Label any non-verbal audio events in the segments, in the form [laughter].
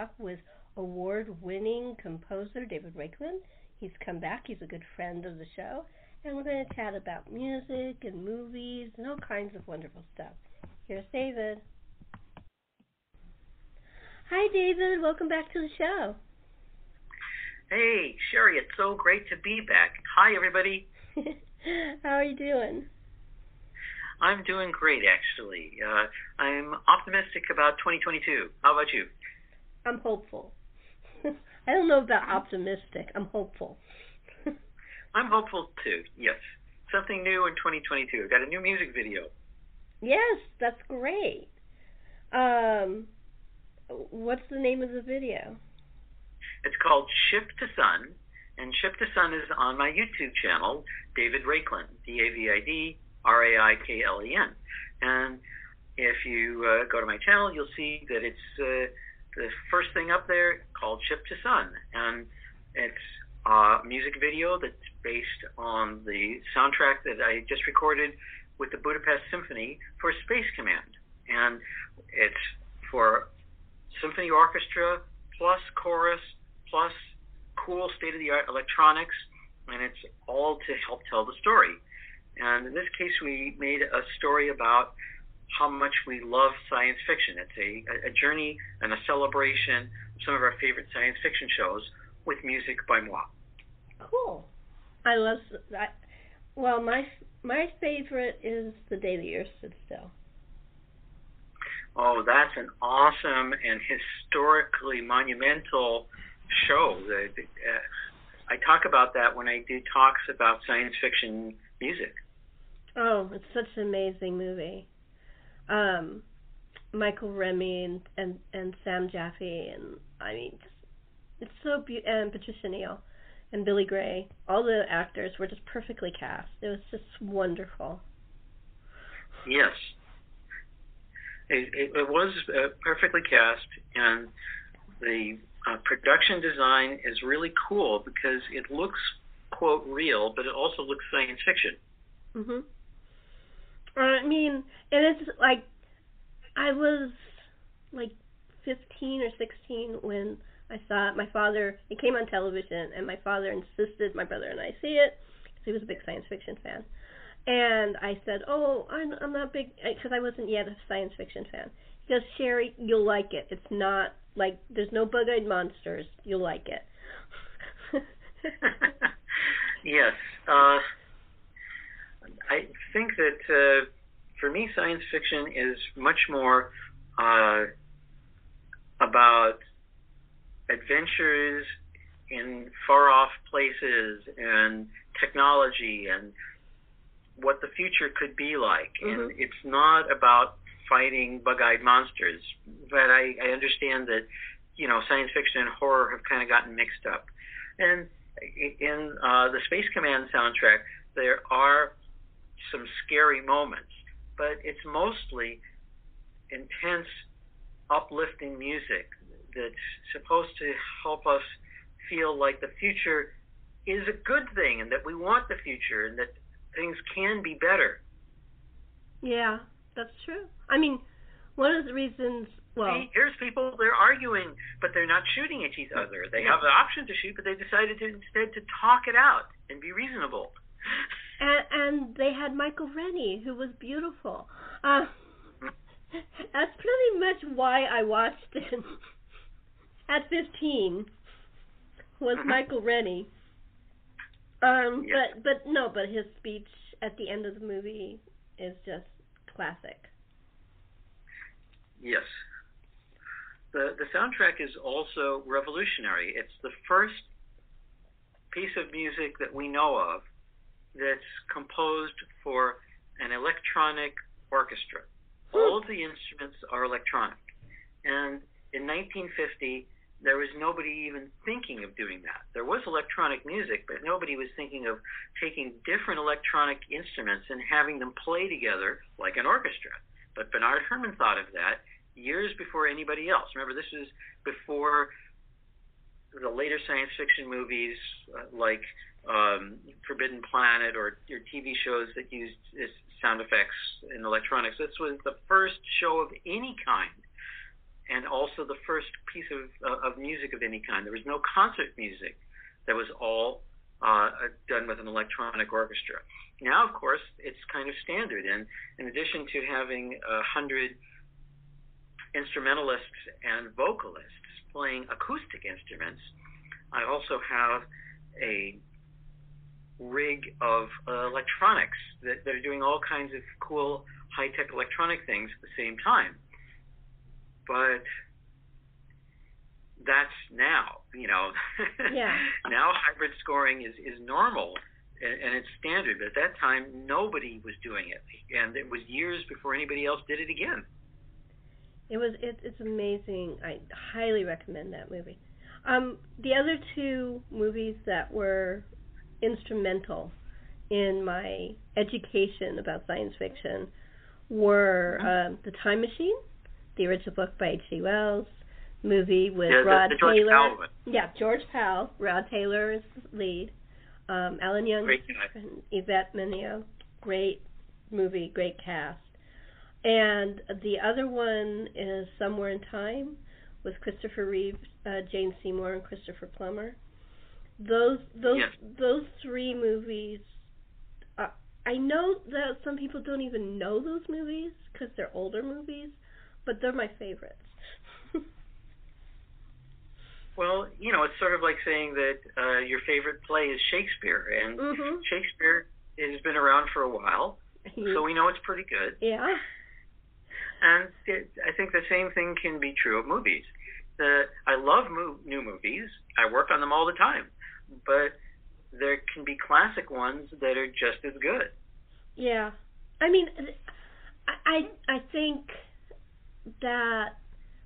talk with award winning composer David Raiklen. He's come back, he's a good friend of the show, and we're going to chat about music and movies and all kinds of wonderful stuff. Here's David. Hi, David. Welcome back to the show. Hey, Sherri, it's so great to be back. Hi, everybody. [laughs] How are you doing? I'm doing great, actually. Uh, I'm optimistic about 2022. How about you? I'm hopeful. [laughs] I don't know about optimistic. I'm hopeful. [laughs] I'm hopeful too. Yes, something new in 2022. Got a new music video. Yes, that's great. Um, what's the name of the video? It's called Ship to Sun, and Ship to Sun is on my YouTube channel, David Raiklen, D-A-V-I-D R-A-I-K-L-E-N. And if you uh, go to my channel, you'll see that it's uh, the first thing up there called Ship to Sun, and it's a music video that's based on the soundtrack that I just recorded with the Budapest Symphony for Space Command, and it's for symphony orchestra plus chorus plus cool state-of-the-art electronics, and it's all to help tell the story. And in this case, we made a story about how much we love science fiction. It's a, a journey and a celebration of some of our favorite science fiction shows with music by moi. Cool. I love that. Well, my my favorite is The Day the Earth Stood Still. Oh, that's an awesome and historically monumental show. The, the, uh, I talk about that when I do talks about science fiction music. Oh, it's such an amazing movie. Um, Michael Rennie and, and and Sam Jaffe and I mean, it's so beautiful. And Patricia Neal and Billy Gray, all the actors were just perfectly cast. It was just wonderful. Yes, it, it, it was uh, perfectly cast, and the uh, production design is really cool because it looks quote real, but it also looks science fiction. Mhm. I mean, and it's like I was like 15 or 16 when I saw it. My father, it came on television, and my father insisted my brother and I see it because he was a big science fiction fan. And I said, "Oh, I'm I'm not big because I wasn't yet a science fiction fan." He goes, "Sherri, you'll like it. It's not like there's no bug-eyed monsters. You'll like it." [laughs] yes, uh, I think that uh, for me, science fiction is much more uh, about adventures in far off places and technology and what the future could be like. Mhm. And it's not about fighting bug eyed monsters. But I, I understand that, you know, science fiction and horror have kind of gotten mixed up. And in uh, the Space Command soundtrack, there are some scary moments, but it's mostly intense, uplifting music that's supposed to help us feel like the future is a good thing and that we want the future and that things can be better. Yeah, that's true. I mean, one of the reasons, well, See, here's people they're arguing, but they're not shooting at each other. They have the option to shoot, but they decided to instead to talk it out and be reasonable. [laughs] and, and they had Michael Rennie, who was beautiful. Uh, [laughs] that's pretty much why I watched it [laughs] at 15. Was Mhm. Michael Rennie. Um, Yeah. but but no, but his speech at the end of the movie is just classic. Yes. the the soundtrack is also revolutionary. It's the first piece of music that we know of that's composed for an electronic orchestra. All of the instruments are electronic. And in 1950, there was nobody even thinking of doing that. There was electronic music, but nobody was thinking of taking different electronic instruments and having them play together like an orchestra. But Bernard Herrmann thought of that years before anybody else. Remember, this is before the later science fiction movies uh, like um, Forbidden Planet or your TV shows that used sound effects and electronics. This was the first show of any kind and also the first piece of, uh, of music of any kind. There was no concert music that was all uh, done with an electronic orchestra. Now, of course, it's kind of standard. And in addition to having a hundred instrumentalists and vocalists playing acoustic instruments, I also have a rig of uh, electronics that, that are doing all kinds of cool high-tech electronic things at the same time but that's now, you know. [laughs] Yeah. now hybrid scoring is, is normal and, and it's standard. But at that time, nobody was doing it, and it was years before anybody else did it again. It was it, it's amazing. I highly recommend that movie. Um, the other two movies that were instrumental in my education about science fiction were um, The Time Machine the original book by H.G. Wells, movie with yeah, Rod the, the Taylor. Powell. Yeah, George Pal. Rod Taylor is lead. Um, Alan Young Yvette Mimieux. Great movie, great cast. And the other one is Somewhere in Time with Christopher Reeve, uh, Jane Seymour, and Christopher Plummer. Those those yes. those three movies. Uh, I know that some people don't even know those movies because they're older movies, but they're my favorites. [laughs] well, you know, it's sort of like saying that uh, your favorite play is Shakespeare, and mm-hmm. Shakespeare has been around for a while, so we know it's pretty good. Yeah. And it, I think the same thing can be true of movies. The, I love mo- new movies. I work on them all the time, but there can be classic ones that are just as good. Yeah, I mean, I I think that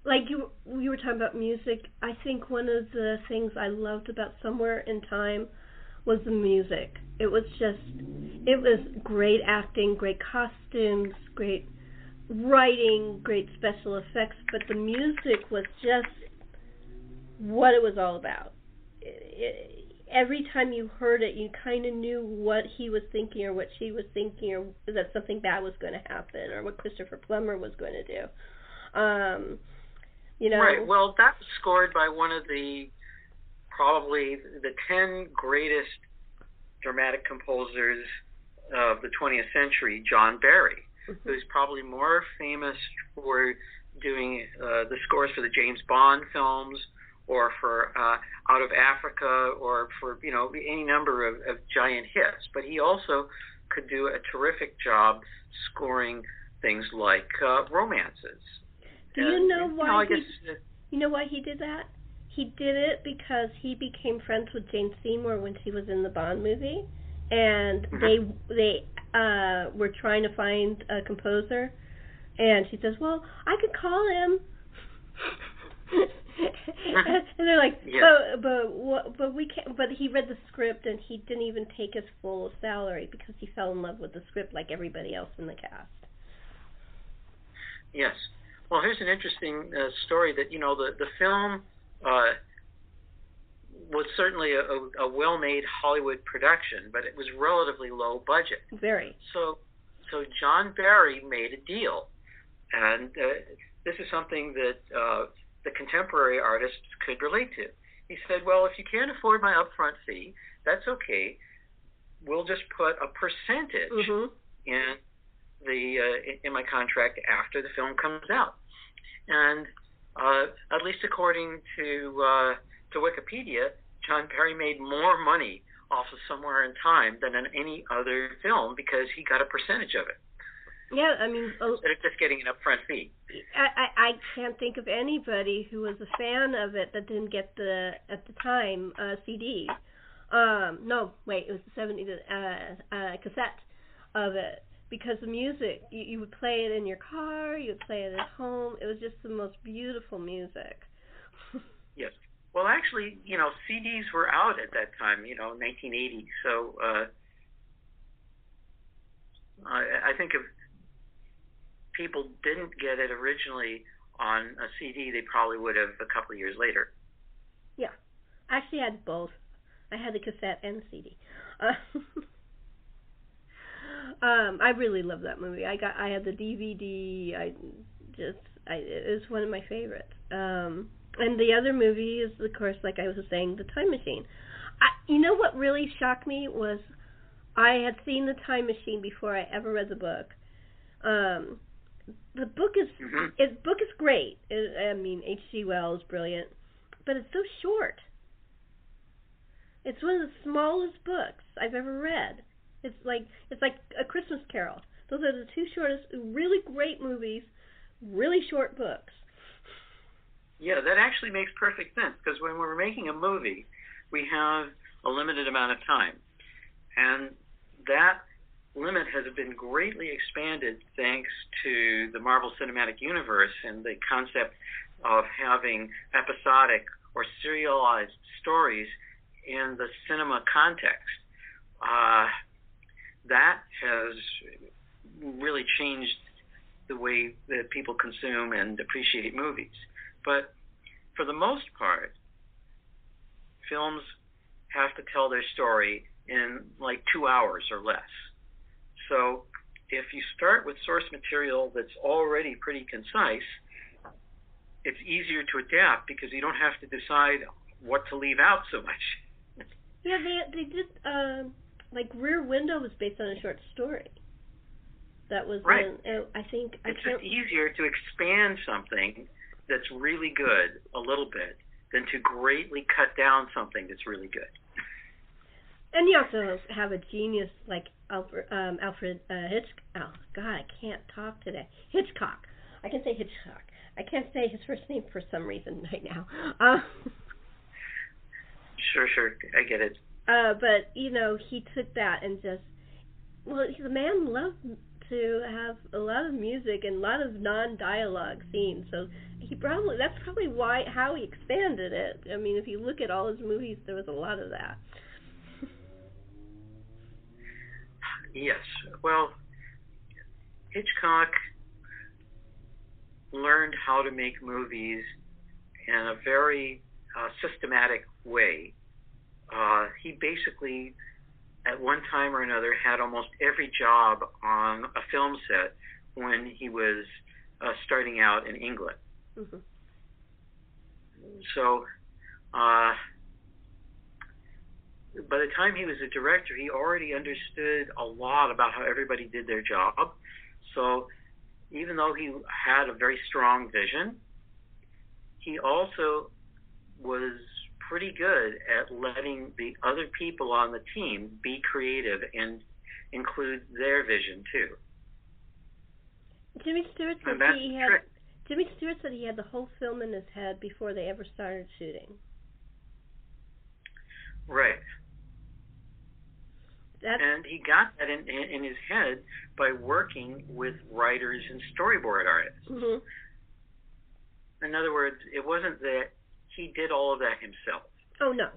like you you were talking about music i think one of the things i loved about somewhere in time was the music. It was just it was great acting great costumes great writing great special effects but the music was just what it was all about. It, it, every time you heard it you kind of knew what he was thinking or what she was thinking or that something bad was going to happen or what christopher plummer was going to do um, you know. Right. Well, that was scored by one of the probably the ten greatest dramatic composers of the 20th century, John Barry, mm-hmm. who's probably more famous for doing uh, the scores for the James Bond films or for uh, Out of Africa or for you know any number of, of giant hits. But he also could do a terrific job scoring things like uh, romances do you know why no, he? You know why he did that? He did it because he became friends with Jane Seymour when she was in the Bond movie, and mm-hmm. they they uh were trying to find a composer, and she says, "Well, I could call him." [laughs] [laughs] and they're like, yeah. but but what, but we can't. But he read the script and he didn't even take his full salary because he fell in love with the script like everybody else in the cast. Yes, well, here's an interesting uh, story that you know the the film uh, was certainly a, a, a well-made Hollywood production, but it was relatively low budget. Very. So, so John Barry made a deal, and uh, this is something that uh, the contemporary artists could relate to. He said, "Well, if you can't afford my upfront fee, that's okay. We'll just put a percentage mm-hmm. in the uh, in my contract after the film comes out. And uh, at least according to uh, to Wikipedia, John Barry made more money off of Somewhere in Time than in any other film because he got a percentage of it. Yeah, I mean, oh, instead of just getting an upfront fee. I, I I can't think of anybody who was a fan of it that didn't get the at the time uh CD. Um, no, wait, it was the 70s uh, uh, cassette of it because the music you, you would play it in your car, you would play it at home. It was just the most beautiful music. [laughs] yes. Well, actually, you know, CDs were out at that time, you know, 1980. So uh, I, I think if people didn't get it originally on a CD, they probably would have a couple of years later. Yeah, I actually had both. I had the cassette and CD. Uh, [laughs] um, I really love that movie. I got I had the DVD. I just I it was one of my favorites. Um, and the other movie is of course like I was saying, The Time Machine. I, you know what really shocked me was I had seen The Time Machine before I ever read the book. Um, the book is mm-hmm. it book is great. It, I mean H.G. Wells brilliant, but it's so short. It's one of the smallest books I've ever read. It's like it's like a Christmas Carol. Those are the two shortest, really great movies, really short books. Yeah, that actually makes perfect sense because when we're making a movie, we have a limited amount of time, and that limit has been greatly expanded thanks to the Marvel Cinematic Universe and the concept of having episodic or serialized stories in the cinema context. Uh, that has really changed the way that people consume and appreciate movies. But for the most part, films have to tell their story in like two hours or less. So if you start with source material that's already pretty concise, it's easier to adapt because you don't have to decide what to leave out so much. Yeah, they they did uh, like Rear Window was based on a short story. That was right. In, I think it's I just easier to expand something that's really good a little bit than to greatly cut down something that's really good. And you also have a genius like Alfred, um, Alfred uh, Hitchcock. Oh God, I can't talk today. Hitchcock. I can say Hitchcock. I can't say his first name for some reason right now. Uh, Sure, sure, I get it. Uh, but you know, he took that and just well, the man loved to have a lot of music and a lot of non-dialogue scenes. So he probably that's probably why how he expanded it. I mean, if you look at all his movies, there was a lot of that. Yes. Well, Hitchcock learned how to make movies in a very uh, systematic way. Uh, he basically, at one time or another, had almost every job on a film set when he was uh, starting out in England. Mm-hmm. So, uh, by the time he was a director, he already understood a lot about how everybody did their job. So, even though he had a very strong vision, he also was pretty good at letting the other people on the team be creative and include their vision too. Jimmy Stewart said he had trick. Jimmy Stewart said he had the whole film in his head before they ever started shooting. Right. That's, and he got that in, in, his head by working with writers and storyboard artists. Mm-hmm. In other words, it wasn't that he did all of that himself. Oh no.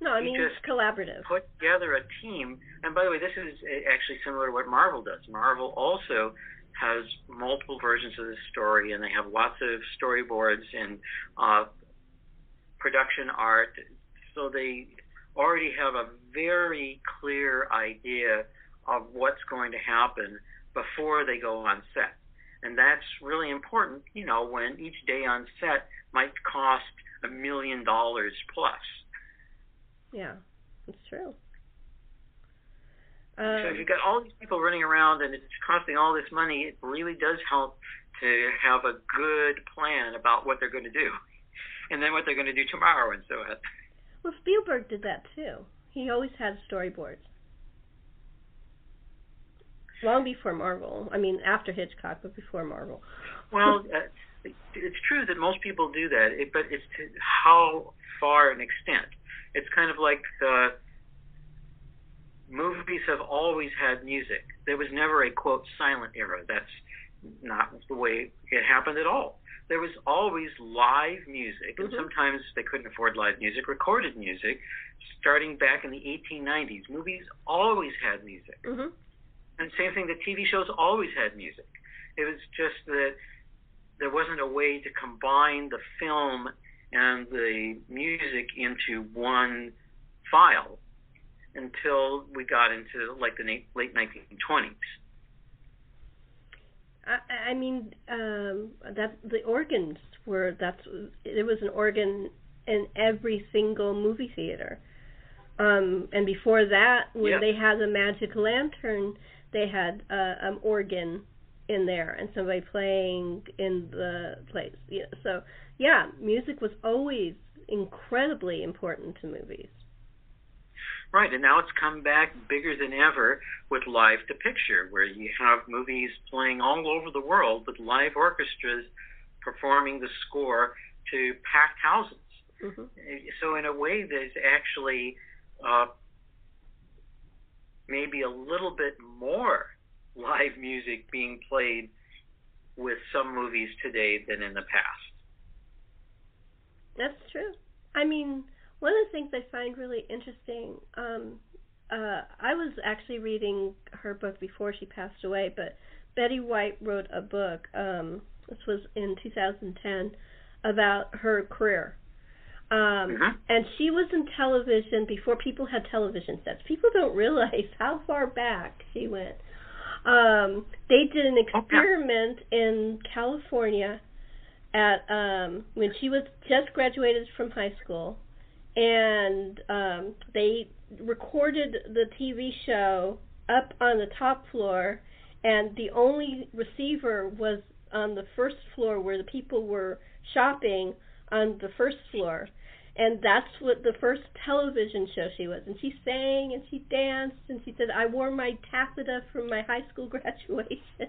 No, I he mean just it's collaborative. Put together a team, and by the way, this is actually similar to what Marvel does. Marvel also has multiple versions of the story, and they have lots of storyboards and uh, production art. So they already have a very clear idea of what's going to happen before they go on set. And that's really important, you know, when each day on set might cost a million dollars plus. Yeah, that's true. Um, so if you've got all these people running around and it's costing all this money, it really does help to have a good plan about what they're going to do, [laughs] and then what they're going to do tomorrow and so on. Well, Spielberg did that too. He always had storyboards. long before Marvel. I mean, after Hitchcock, but before Marvel. Well, uh, it's true that most people do that, but it's to how far an extent. It's kind of like the movies have always had music. There was never a quote silent era. That's not the way it happened at all. There was always live music, and Mhm. sometimes they couldn't afford live music, recorded music, starting back in the 1890s. Movies always had music. Mhm. And same thing, the TV shows always had music. It was just that there wasn't a way to combine the film and the music into one file until we got into like the na- late 1920s. I, I mean, um, that the organs were that's it was an organ in every single movie theater. Um, and before that, when Yeah. they had the magic lantern, they had uh, an organ in there and somebody playing in the place. Yeah, so yeah, music was always incredibly important to movies. Right, and now it's come back bigger than ever with live to picture, where you have movies playing all over the world with live orchestras performing the score to packed houses. hmm So in a way, there's actually uh, maybe a little bit more live music being played with some movies today than in the past. That's true. I mean, one of the things I find really interesting, um, uh, I was actually reading her book before she passed away, but Betty White wrote a book, um, this was in 2010, about her career. Um, Mhm. And she was in television before people had television sets. People don't realize how far back she went. Um, they did an Oh, experiment in California at um when she was just graduated from high school and um they recorded the TV show up on the top floor and the only receiver was on the first floor where the people were shopping on the first floor. And that's what the first television show she was. And she sang and she danced and she said I wore my taffeta from my high school [laughs] graduation.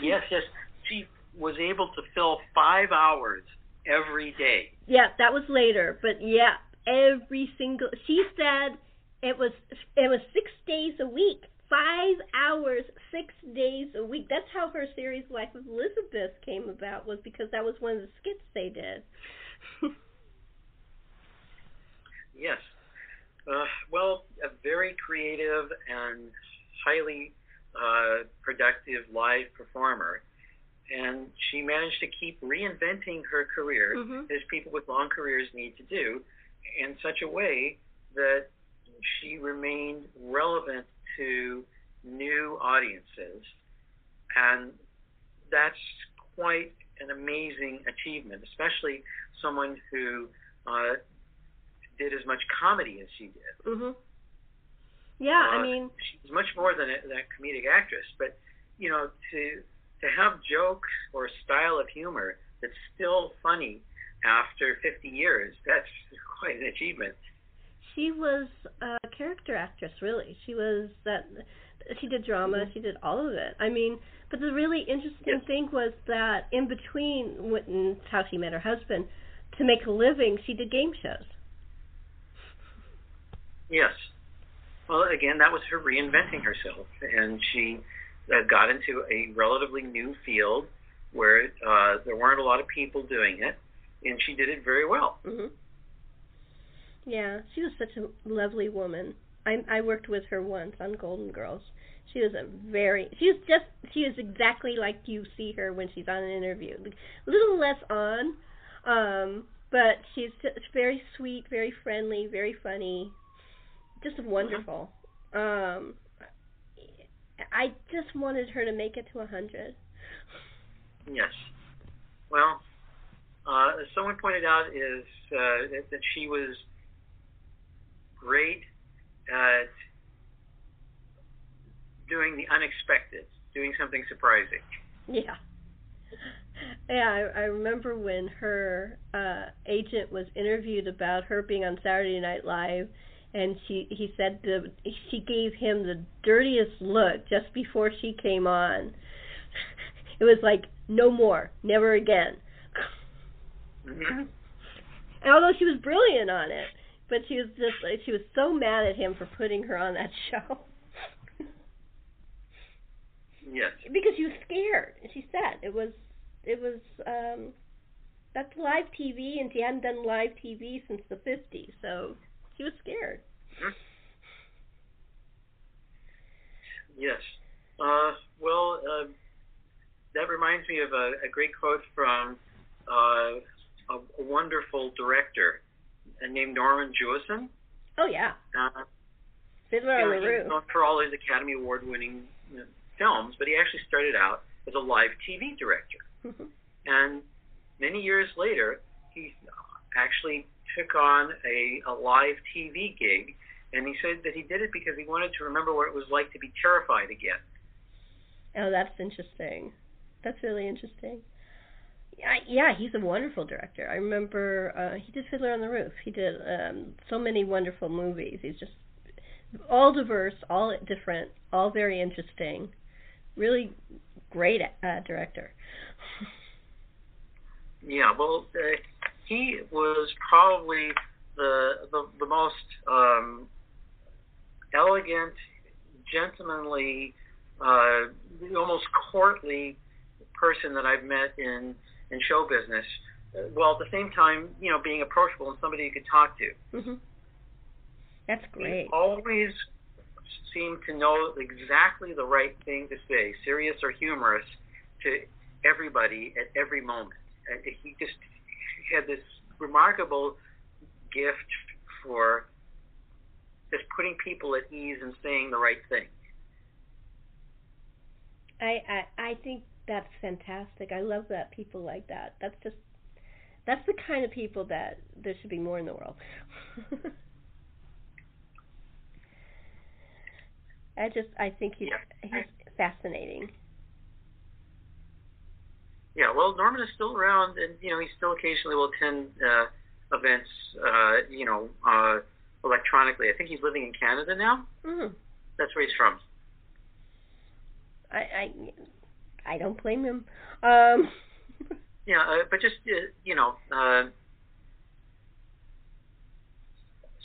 Yes, yes. She was able to fill five hours every day. Yeah, that was later, but yeah, every single. She said it was it was six days a week, five hours, six days a week. That's how her series Life of Elizabeth came about. Was because that was one of the skits they did. [laughs] Yes. Uh, well, a very creative and highly uh, productive live performer. And she managed to keep reinventing her career, Mhm. as people with long careers need to do, in such a way that she remained relevant to new audiences. And that's quite an amazing achievement, especially someone who uh, did as much comedy as she did. mhm. Yeah, I Uh, mean, she's much more than a, than a comedic actress, but you know, to to have jokes or style of humor that's still funny after 50 years, that's quite an achievement. she was a character actress. Really, she was that. She did drama. Mm-hmm. She did all of it. I mean, but the really interesting Yes. thing was that in between, it's how she met her husband, to make a living, she did game shows. Yes. Well, again, that was her reinventing herself, and she uh, got into a relatively new field where uh, there weren't a lot of people doing it, and she did it very well. Mhm. Yeah, she was such a lovely woman. I I worked with her once on Golden Girls. She was a very she was just she is exactly like you see her when she's on an interview. A little less on, um, but she's just very sweet, very friendly, very funny, just wonderful. Um, I just wanted her to make it to a hundred. Yes. Well, uh, as someone pointed out, is uh, that, that she was great at doing the unexpected, doing something surprising. Yeah. Yeah, I, I remember when her uh agent was interviewed about her being on Saturday Night Live and she he said the she gave him the dirtiest look just before she came on. [laughs] It was like no more, never again. Mm-hmm. And although she was brilliant on it, but she was just like she was so mad at him for putting her on that [laughs] show. yes. Because she was scared. She said it was it was um that's live TV and she hadn't done live TV since the 50s, so she was scared. Yes. Uh, well, uh, that reminds me of a, a great quote from uh, a, a wonderful director named Norman Jewison. Oh yeah. Uh, Fiddler on the Roof. known for all his Academy Award-winning you know, films, but he actually started out as a live TV director, [laughs] and many years later, he actually took on a, a live TV gig, and he said that he did it because he wanted to remember what it was like to be terrified again. oh, that's interesting. That's really interesting. Yeah, yeah, he's a wonderful director. I remember uh he did Fiddler on the Roof. He did um so many wonderful movies. He's just all diverse, all different, all very interesting. Really great uh director. [laughs] Yeah, well, uh, he was probably the the, the most um, elegant, gentlemanly, uh, almost courtly person that I've met in in show business. Uh, while at the same time, you know, being approachable and somebody you could talk to. Mhm. That's great. He always seemed to know exactly the right thing to say, serious or humorous, to everybody at every moment. He just had this remarkable gift for just putting people at ease and saying the right thing. I, I I think that's fantastic. I love that people like that. That's just that's the kind of people that there should be more in the world. [laughs] I just I think he's he's fascinating. Yeah, well, Norman is still around, and you know he still occasionally will attend uh, events, uh, you know, uh, electronically. I think he's living in Canada now. Mm. That's where he's from. I I I don't blame him. Um [laughs] Yeah, uh, but just uh, you know, uh,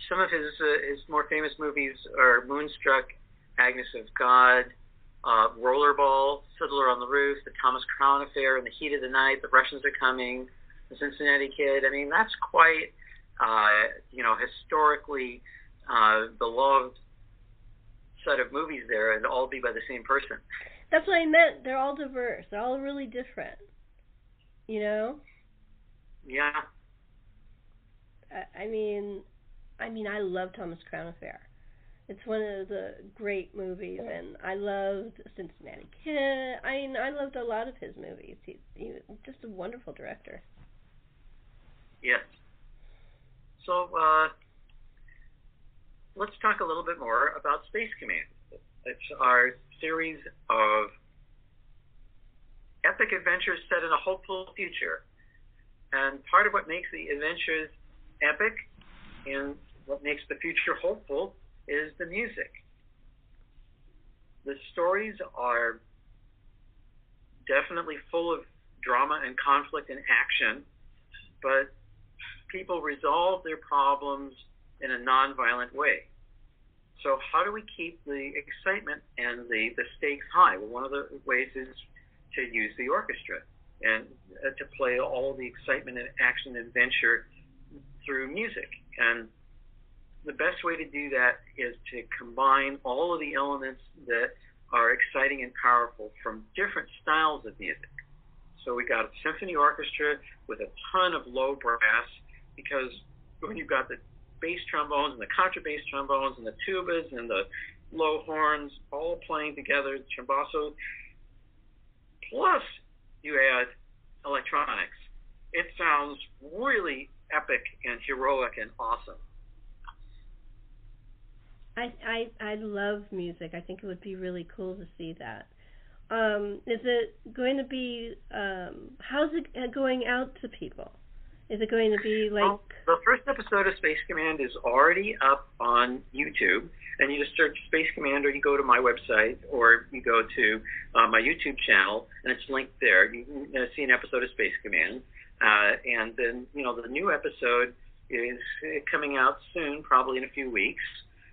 some of his uh, his more famous movies are Moonstruck, Agnes of God, uh, Rollerball, Fiddler on the Roof, The Thomas Crown Affair, In the Heat of the Night, The Russians Are Coming, The Cincinnati Kid. I mean, that's quite uh, you know historically uh, beloved set of movies there, and all be by the same person. that's what I meant. They're all diverse. They're all really different. You know? Yeah, I, I mean I mean I love Thomas Crown Affair. It's one of the great movies and I loved Cincinnati Kid. I mean I loved a lot of his movies. He's he was just a wonderful director. Yes. So uh, let's talk a little bit more about Space Command. It's our series of epic adventures set in a hopeful future. And part of what makes the adventures epic and what makes the future hopeful is the music. The stories are definitely full of drama and conflict and action, but people resolve their problems in a nonviolent way. So how do we keep the excitement and the, the stakes high? Well, one of the ways is to use the orchestra and uh, to play all the excitement and action and adventure through music. And the best way to do that is to combine all of the elements that are exciting and powerful from different styles of music. So we got a symphony orchestra with a ton of low brass because when you've got the bass trombones and the contrabass trombones and the tubas and the low horns all playing together, the trombasso, plus you add electronics, it sounds really epic and heroic and awesome. I I I love music. I think it would be really cool to see that. Um, is it going to be? Um, how's it going out to people? Is it going to be like Well, the first episode of Space Command is already up on YouTube, and you just search Space Command, or you go to my website, or you go to uh, my YouTube channel, and it's linked there. You can uh, see an episode of Space Command, uh, and then you know the new episode is coming out soon, probably in a few weeks.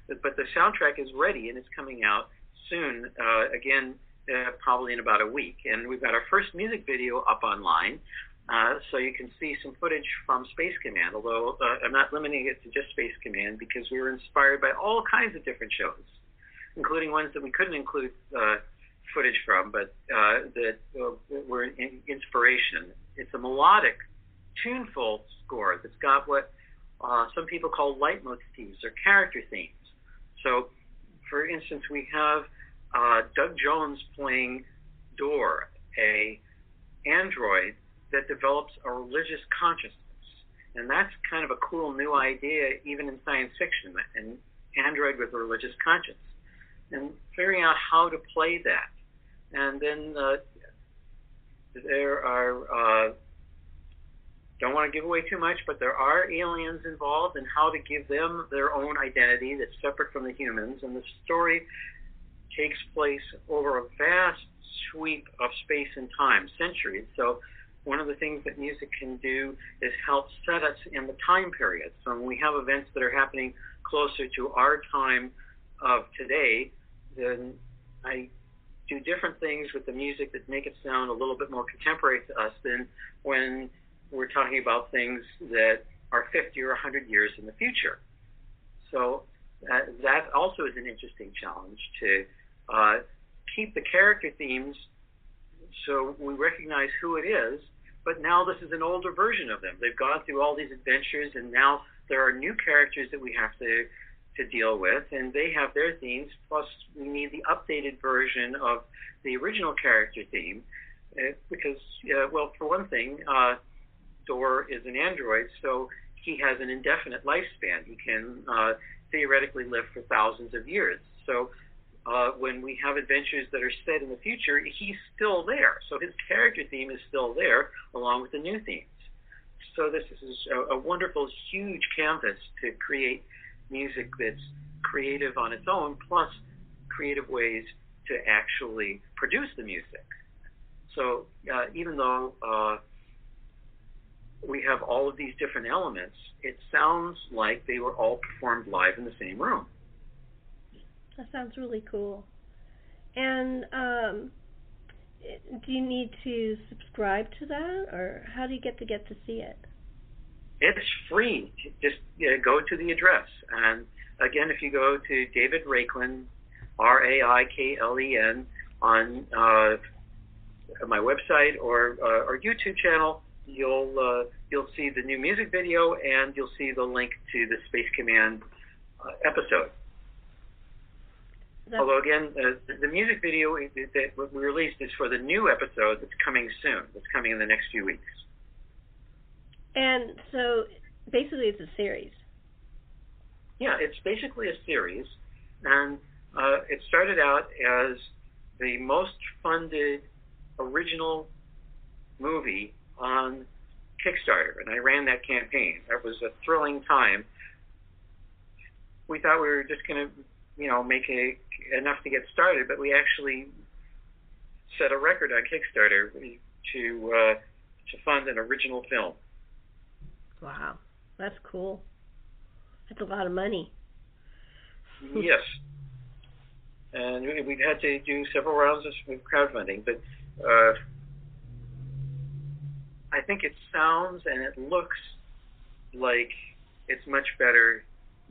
But the soundtrack is ready, and it's coming out soon. Uh, again, uh, probably in about a week, and we've got our first music video up online. Uh, so you can see some footage from Space Command, although uh, I'm not limiting it to just Space Command because we were inspired by all kinds of different shows, including ones that we couldn't include uh, footage from, but uh, that uh, were in inspiration. It's a melodic, tuneful score that's got what uh, some people call leitmotifs or character themes. So, for instance, we have Doug Jones playing Door, a android that develops a religious consciousness. And that's kind of a cool new idea, even in science fiction, an android with a religious conscience. And figuring out how to play that. And then uh, there are, uh, don't want to give away too much, but there are aliens involved and how to give them their own identity that's separate from the humans. And the story takes place over a vast sweep of space and time, centuries. So one of the things that music can do is help set us in the time period. So when we have events that are happening closer to our time of today, then I do different things with the music that make it sound a little bit more contemporary to us than when we're talking about things that are 50 or 100 years in the future. So that, that also is an interesting challenge to uh, keep the character themes so we recognize who it is, but now this is an older version of them. They've gone through all these adventures, and now there are new characters that we have to to deal with, and they have their themes. Plus, we need the updated version of the original character theme, uh, because, uh, well, for one thing, uh, Door is an android, so he has an indefinite lifespan. He can uh, theoretically live for thousands of years. So uh, when we have adventures that are set in the future, he's still there. So his character theme is still there, along with the new themes. So this is a, a wonderful, huge canvas to create music that's creative on its own, plus creative ways to actually produce the music. So uh, even though uh, we have all of these different elements, it sounds like they were all performed live in the same room. That sounds really cool. And um, do you need to subscribe to that, or how do you get to get to see it? It's free. Just go to the address. And again, if you go to David Raiklen, R A I K L E N, on uh, my website or uh, our YouTube channel, you'll uh, you'll see the new music video and you'll see the link to the Space Command uh, episode. That's Although again, uh, the music video that we released is for the new episode that's coming soon. That's coming in the next few weeks. And so, basically, it's a series. Yeah, it's basically a series, and uh, it started out as the most funded original movie on Kickstarter, and I ran that campaign. That was a thrilling time. We thought we were just going to you know, make a, enough to get started, but we actually set a record on Kickstarter to uh, to fund an original film. Wow, that's cool. That's a lot of money. [laughs] yes, and we've had to do several rounds of crowdfunding, but uh, think it sounds and it looks like it's much better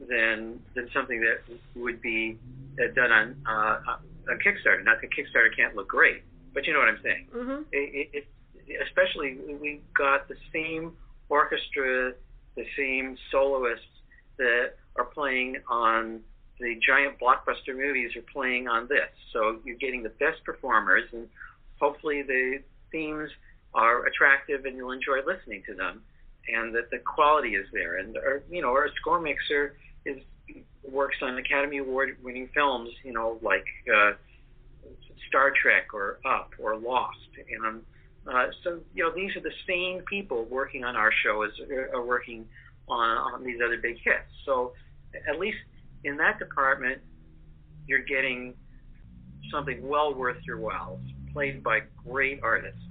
than than something that would be uh, done on uh, a Kickstarter. Not that Kickstarter can't look great, but you know what I'm saying. Mm-hmm. It, it, it, especially we got the same orchestra, the same soloists that are playing on the giant blockbuster movies are playing on this. So you're getting the best performers, and hopefully the themes are attractive and you'll enjoy listening to them and that the quality is there. And our, you know, our score mixer is works on Academy Award winning films, you know, like uh, Star Trek or Up or Lost. And uh, so, you know, these are the same people working on our show as uh, are working on, on these other big hits. So at least in that department, you're getting something well worth your while, played by great artists.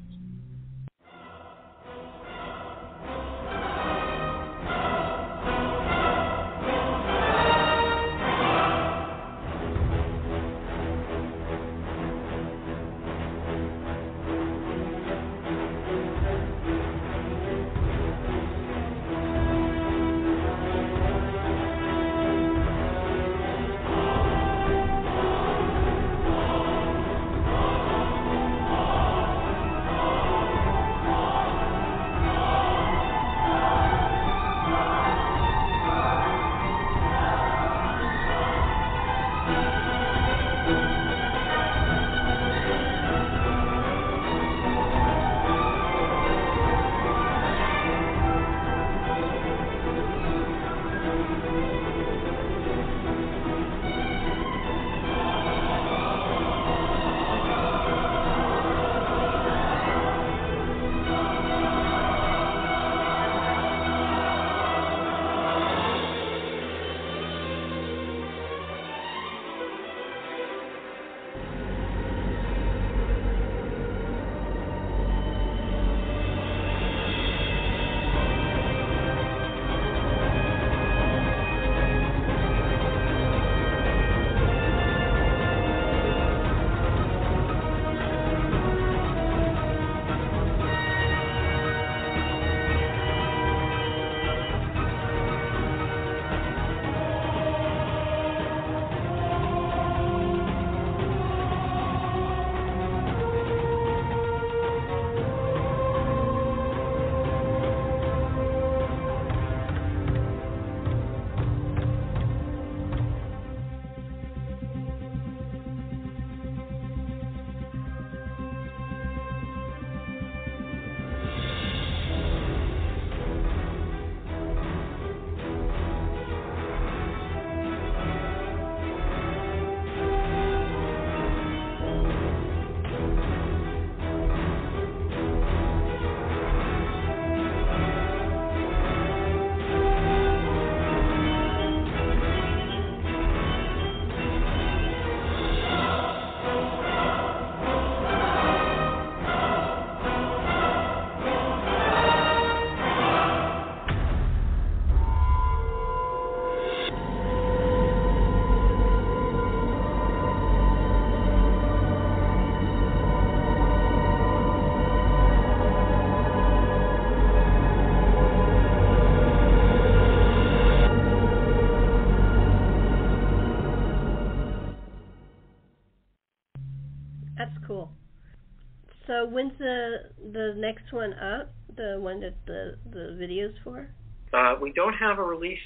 So when's the the next one up? The one that the the videos for? Uh, we don't have a release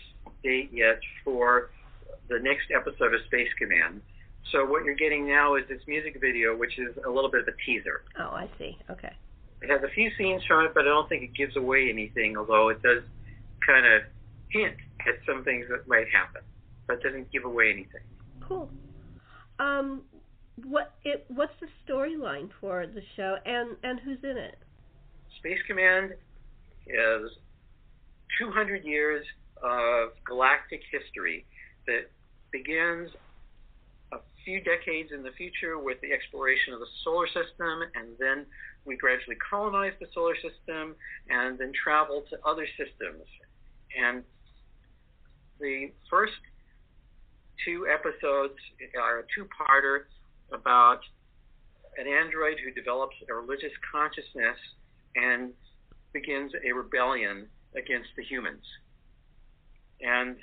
date yet for the next episode of Space Command. So what you're getting now is this music video, which is a little bit of a teaser. Oh, I see. Okay. It has a few scenes from it, but I don't think it gives away anything. Although it does kind of hint at some things that might happen, but it doesn't give away anything. Cool. Um, what it what's the storyline for the show and and who's in it? Space Command is 200 years of galactic history that begins a few decades in the future with the exploration of the solar system, and then we gradually colonize the solar system and then travel to other systems. And the first two episodes are a two-parter about an android who develops a religious consciousness and begins a rebellion against the humans. And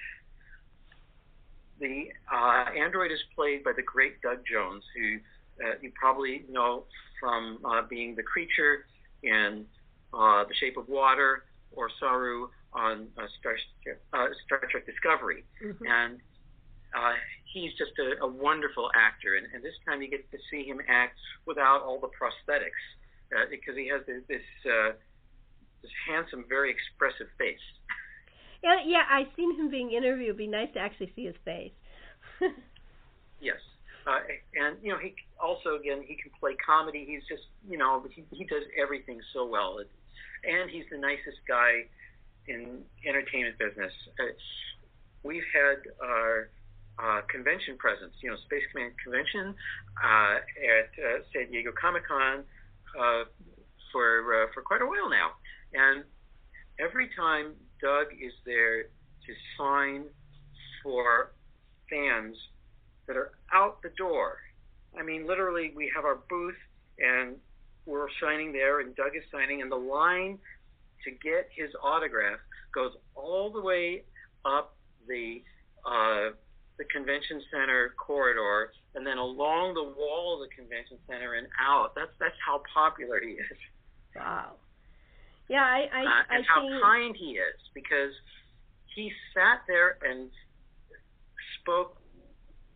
the uh, android is played by the great Doug Jones, who uh, you probably know from uh, being the creature in uh, The Shape of Water or Saru on uh, Star, uh, Star, Trek Discovery. Mm-hmm. And he's just a, a wonderful actor, and, and this time you get to see him act without all the prosthetics uh, because he has this this, uh, this handsome, very expressive face. Yeah, yeah, I've seen him being interviewed. It'd be nice to actually see his face. [laughs] yes, uh, and you know he also again he can play comedy. He's just you know he he does everything so well, and he's the nicest guy in entertainment business. Uh, we've had our uh, convention presence, you know, Space Command convention uh, at uh, San Diego Comic Con uh, for uh, for quite a while now, and every time Doug is there to sign for fans that are out the door. I mean, literally, we have our booth and we're signing there, and Doug is signing, and the line to get his autograph goes all the way up the uh, the convention center corridor, and then along the wall of the convention center and out. That's that's how popular he is. Wow. Yeah, I I, uh, and I how think... kind he is because he sat there and spoke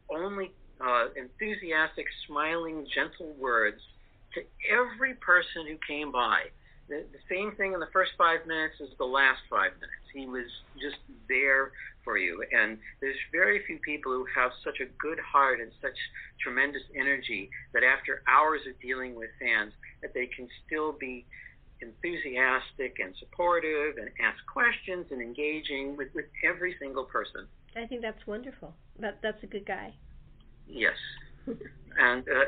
only uh, enthusiastic, smiling, gentle words to every person who came by. The, the same thing in the first five minutes as the last five minutes. He was just there for you. And there's very few people who have such a good heart and such tremendous energy that after hours of dealing with fans, that they can still be enthusiastic and supportive and ask questions and engaging with, with every single person. I think that's wonderful. That that's a good guy. Yes, [laughs] and uh,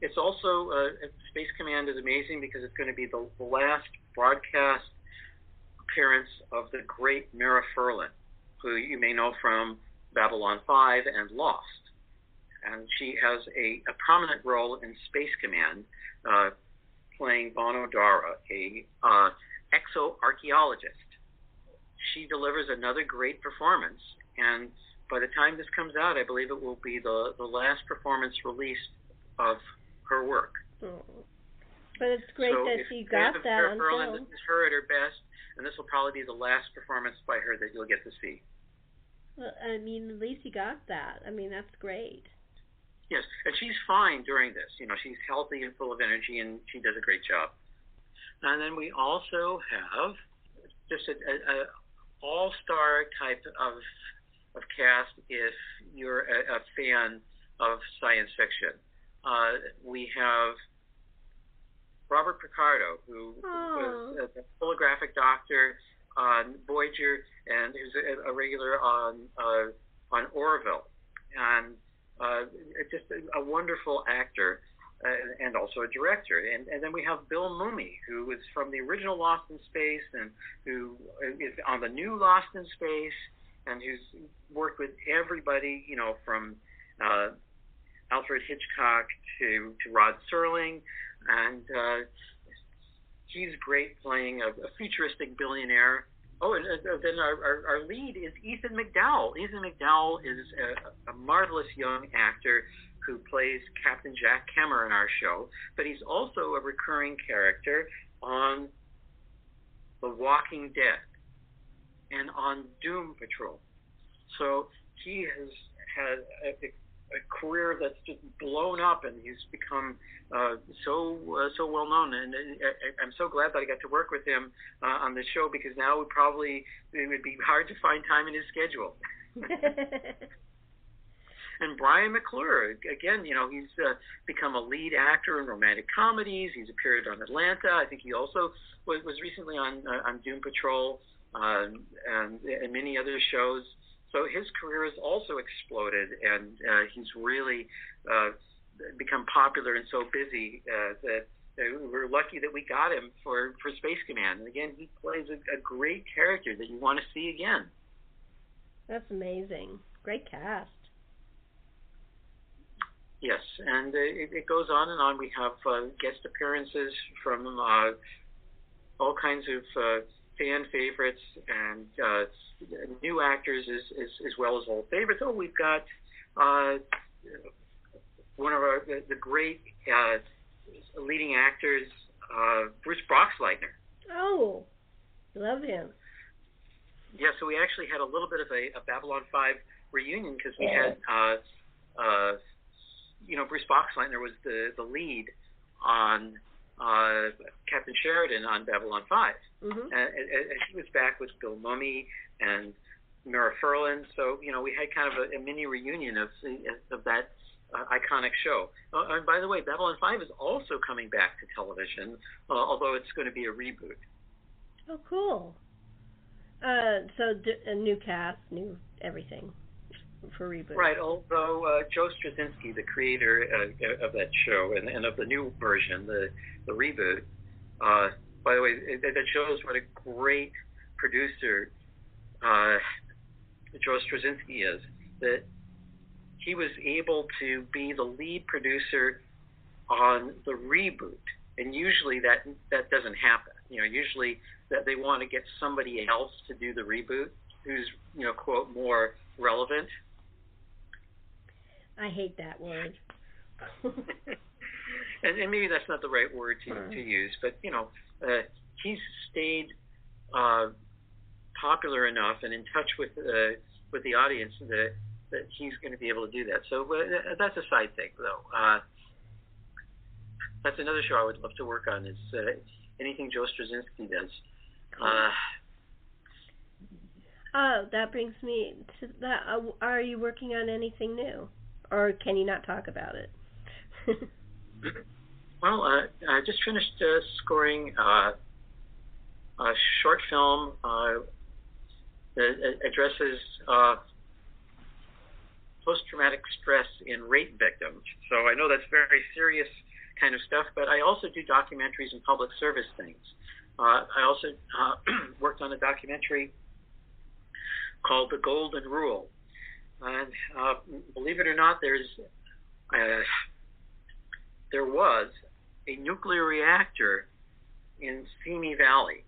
it's also uh, Space Command is amazing because it's going to be the, the last broadcast appearance of the great Mira Furlan, who you may know from Babylon 5 and Lost. And she has a, a prominent role in Space Command, uh, playing Bono Dara, a uh, exoarchaeologist. She delivers another great performance, and by the time this comes out, I believe it will be the, the last performance released of her work. Oh. But it's great so that she got that film. This is her at her best, and this will probably be the last performance by her that you'll get to see. Well, I mean, at least you got that. I mean, that's great. Yes, and she's fine during this. You know, she's healthy and full of energy, and she does a great job. And then we also have just a, a, a all-star type of of cast if you're a, a fan of science fiction. Uh, we have Robert Picardo, who Oh. was a holographic doctor on Voyager and who's a, regular on uh, on Orville, and uh, just a, a wonderful actor. Uh, and also a director, and and then we have Bill Mumy, who was from the original Lost in Space, and who is on the new Lost in Space, and who's worked with everybody, you know, from uh, Alfred Hitchcock to to Rod Serling, and uh, he's great playing a, a futuristic billionaire. Oh, and then our, our, our lead is Ethan McDowell. Ethan McDowell is a, a marvelous young actor who plays Captain Jack Kemmer in our show, but he's also a recurring character on The Walking Dead and on Doom Patrol. So he has had a, career that's just blown up, and he's become uh, so uh, so well known. And uh, I'm so glad that I got to work with him uh, on the show because now would probably it would be hard to find time in his schedule. [laughs] and Brian McClure, again, you know, he's uh, become a lead actor in romantic comedies. He's appeared on Atlanta. I think he also was, was recently on uh, on Doom Patrol um, and, and many other shows. So his career has also exploded, and uh, he's really uh, become popular and so busy uh, that we're lucky that we got him for, for Space Command. And again, he plays a, a great character that you want to see again. That's amazing. Great cast. Yes, and uh, it, it goes on and on. We have uh, guest appearances from uh, all kinds of uh, fan favorites and uh, new actors as, as, as well as old favorites. Oh, we've got uh, one of our the, the great uh, leading actors, uh, Bruce Boxleitner. Oh, love him. Yeah, so we actually had a little bit of a, a Babylon 5 reunion because we had, uh, uh, you know, Bruce Boxleitner was the, the lead on uh, Captain Sheridan on Babylon 5. Mm-hmm. And, and, and he was back with Bill Mumy and Mira Furlan. So, you know, we had kind of a, a mini reunion of, of that uh, iconic show. Uh, and by the way, Babylon 5 is also coming back to television, uh, although it's going to be a reboot. Oh, cool. Uh, so d- a new cast, new everything for reboot. Right. Although uh, Joe Straczynski, the creator uh, of that show and, and of the new version, the the reboot. Uh, by the way, it, that shows what a great producer uh, Joe Straczynski is. That he was able to be the lead producer on the reboot, and usually that that doesn't happen. You know, usually that they want to get somebody else to do the reboot who's you know quote more relevant. I hate that word. [laughs] and, and maybe that's not the right word to, to use, but you know, uh, he's stayed uh, popular enough and in touch with uh, with the audience that that he's going to be able to do that. So uh, that's a side thing, though. Uh, that's another show I would love to work on. Is uh, anything Joe Straczynski does. Uh, oh, that brings me to that. Uh, are you working on anything new, or can you not talk about it? [laughs] well, uh, I just finished uh, scoring uh, a short film uh, that addresses uh, post-traumatic stress in rape victims. So I know that's very serious kind of stuff, but I also do documentaries and public service things. Uh, I also [clears throat] worked on a documentary called The Golden Rule. And uh, believe it or not, there's uh, there was a nuclear reactor in Simi Valley,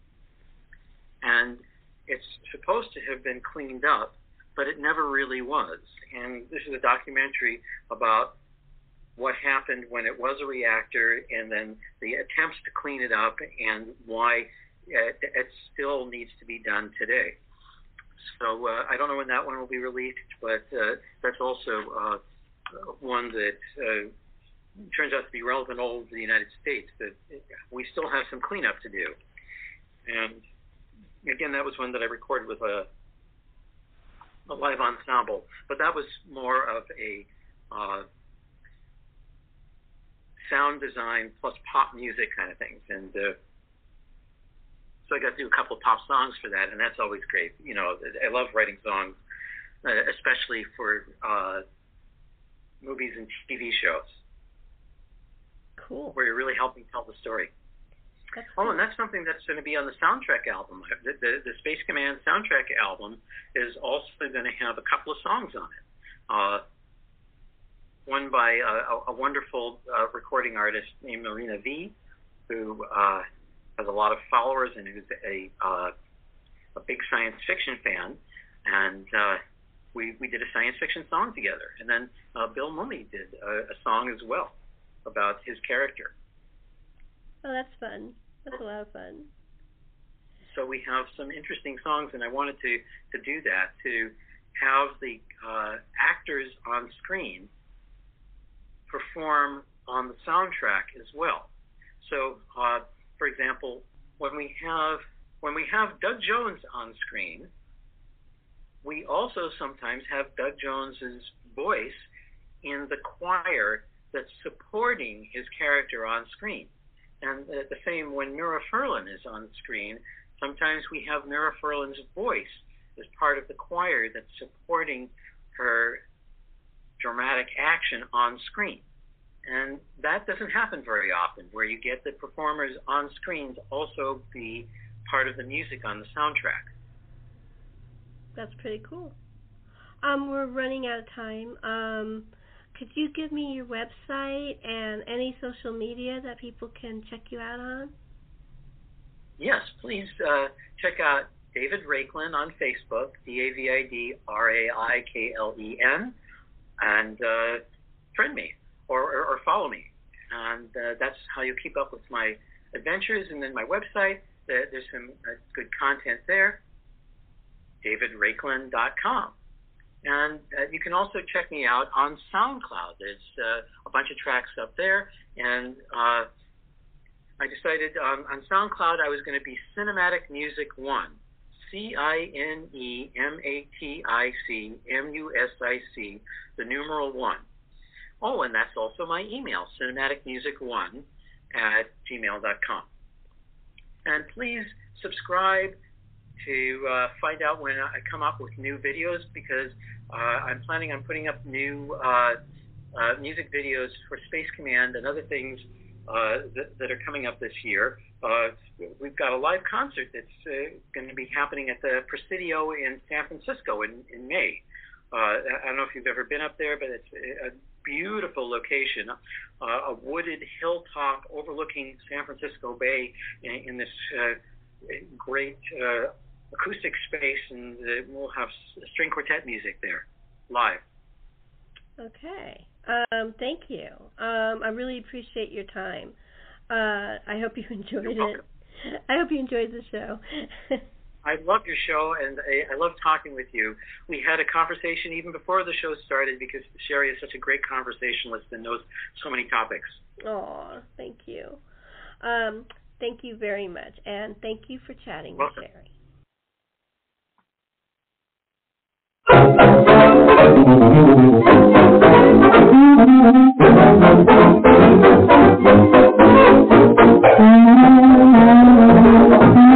and it's supposed to have been cleaned up, but it never really was. And this is a documentary about what happened when it was a reactor and then the attempts to clean it up and why it, it still needs to be done today. So uh, I don't know when that one will be released, but uh, that's also uh, one that uh, turns out to be relevant all over the United States. That we still have some cleanup to do. And again, that was one that I recorded with a, a live ensemble, but that was more of a uh, sound design plus pop music kind of things. And uh, so I got to do a couple of pop songs for that, and that's always great. You know, I love writing songs, uh, especially for uh, movies and TV shows. Cool. Where you're really helping tell the story. That's oh, and that's something that's going to be on the soundtrack album. The, the, the Space Command soundtrack album is also going to have a couple of songs on it. Uh, one by a, a wonderful uh, recording artist named Marina V, who uh, has a lot of followers and who's a uh, a big science fiction fan, and uh, we we did a science fiction song together. And then uh, Bill Mumy did a, a song as well about his character. Oh, that's fun. That's a lot of fun. So we have some interesting songs, and I wanted to to do that to have the uh, actors on screen perform on the soundtrack as well. So, uh, for example, when we have when we have Doug Jones on screen, we also sometimes have Doug Jones's voice in the choir that's supporting his character on screen. And the, the same when Mira Furlan is on screen, sometimes we have Mira Furlan's voice as part of the choir that's supporting her dramatic action on screen. And that doesn't happen very often, where you get the performers on screens also be part of the music on the soundtrack. That's pretty cool. Um, we're running out of time. Um, could you give me your website and any social media that people can check you out on? Yes, please uh, check out David Raiklen on Facebook, D A V I D R A I K L E N, and uh, friend me or, or, or follow me. And uh, that's how you keep up with my adventures. And then my website, there's some uh, good content there, davidraiklen.com. And uh, you can also check me out on SoundCloud. There's uh, a bunch of tracks up there. And uh, I decided on, on SoundCloud I was going to be Cinematic Music 1. C I N E M A T I C M U S I C, the numeral 1. Oh, and that's also my email, cinematicmusic1 at gmail.com. And please subscribe to uh, find out when I come up with new videos because uh, I'm planning on putting up new uh, uh, music videos for Space Command and other things uh, that, that, are coming up this year. Uh, we've got a live concert that's going to be happening at the Presidio in San Francisco in, in May. I don't know if you've ever been up there, but it's a beautiful location, a wooded hilltop overlooking San Francisco Bay in, in this great acoustic space, and we'll have string quartet music there live. Okay. Um, thank you. Um, I really appreciate your time. Uh, I hope you [laughs] enjoyed it. I hope you enjoyed the show. [laughs] I love your show, and I, I love talking with you. We had a conversation even before the show started because Sherri is such a great conversationalist and knows so many topics. Oh, thank you. Um, thank you very much, and thank you for chatting Welcome. with Sherri. [laughs]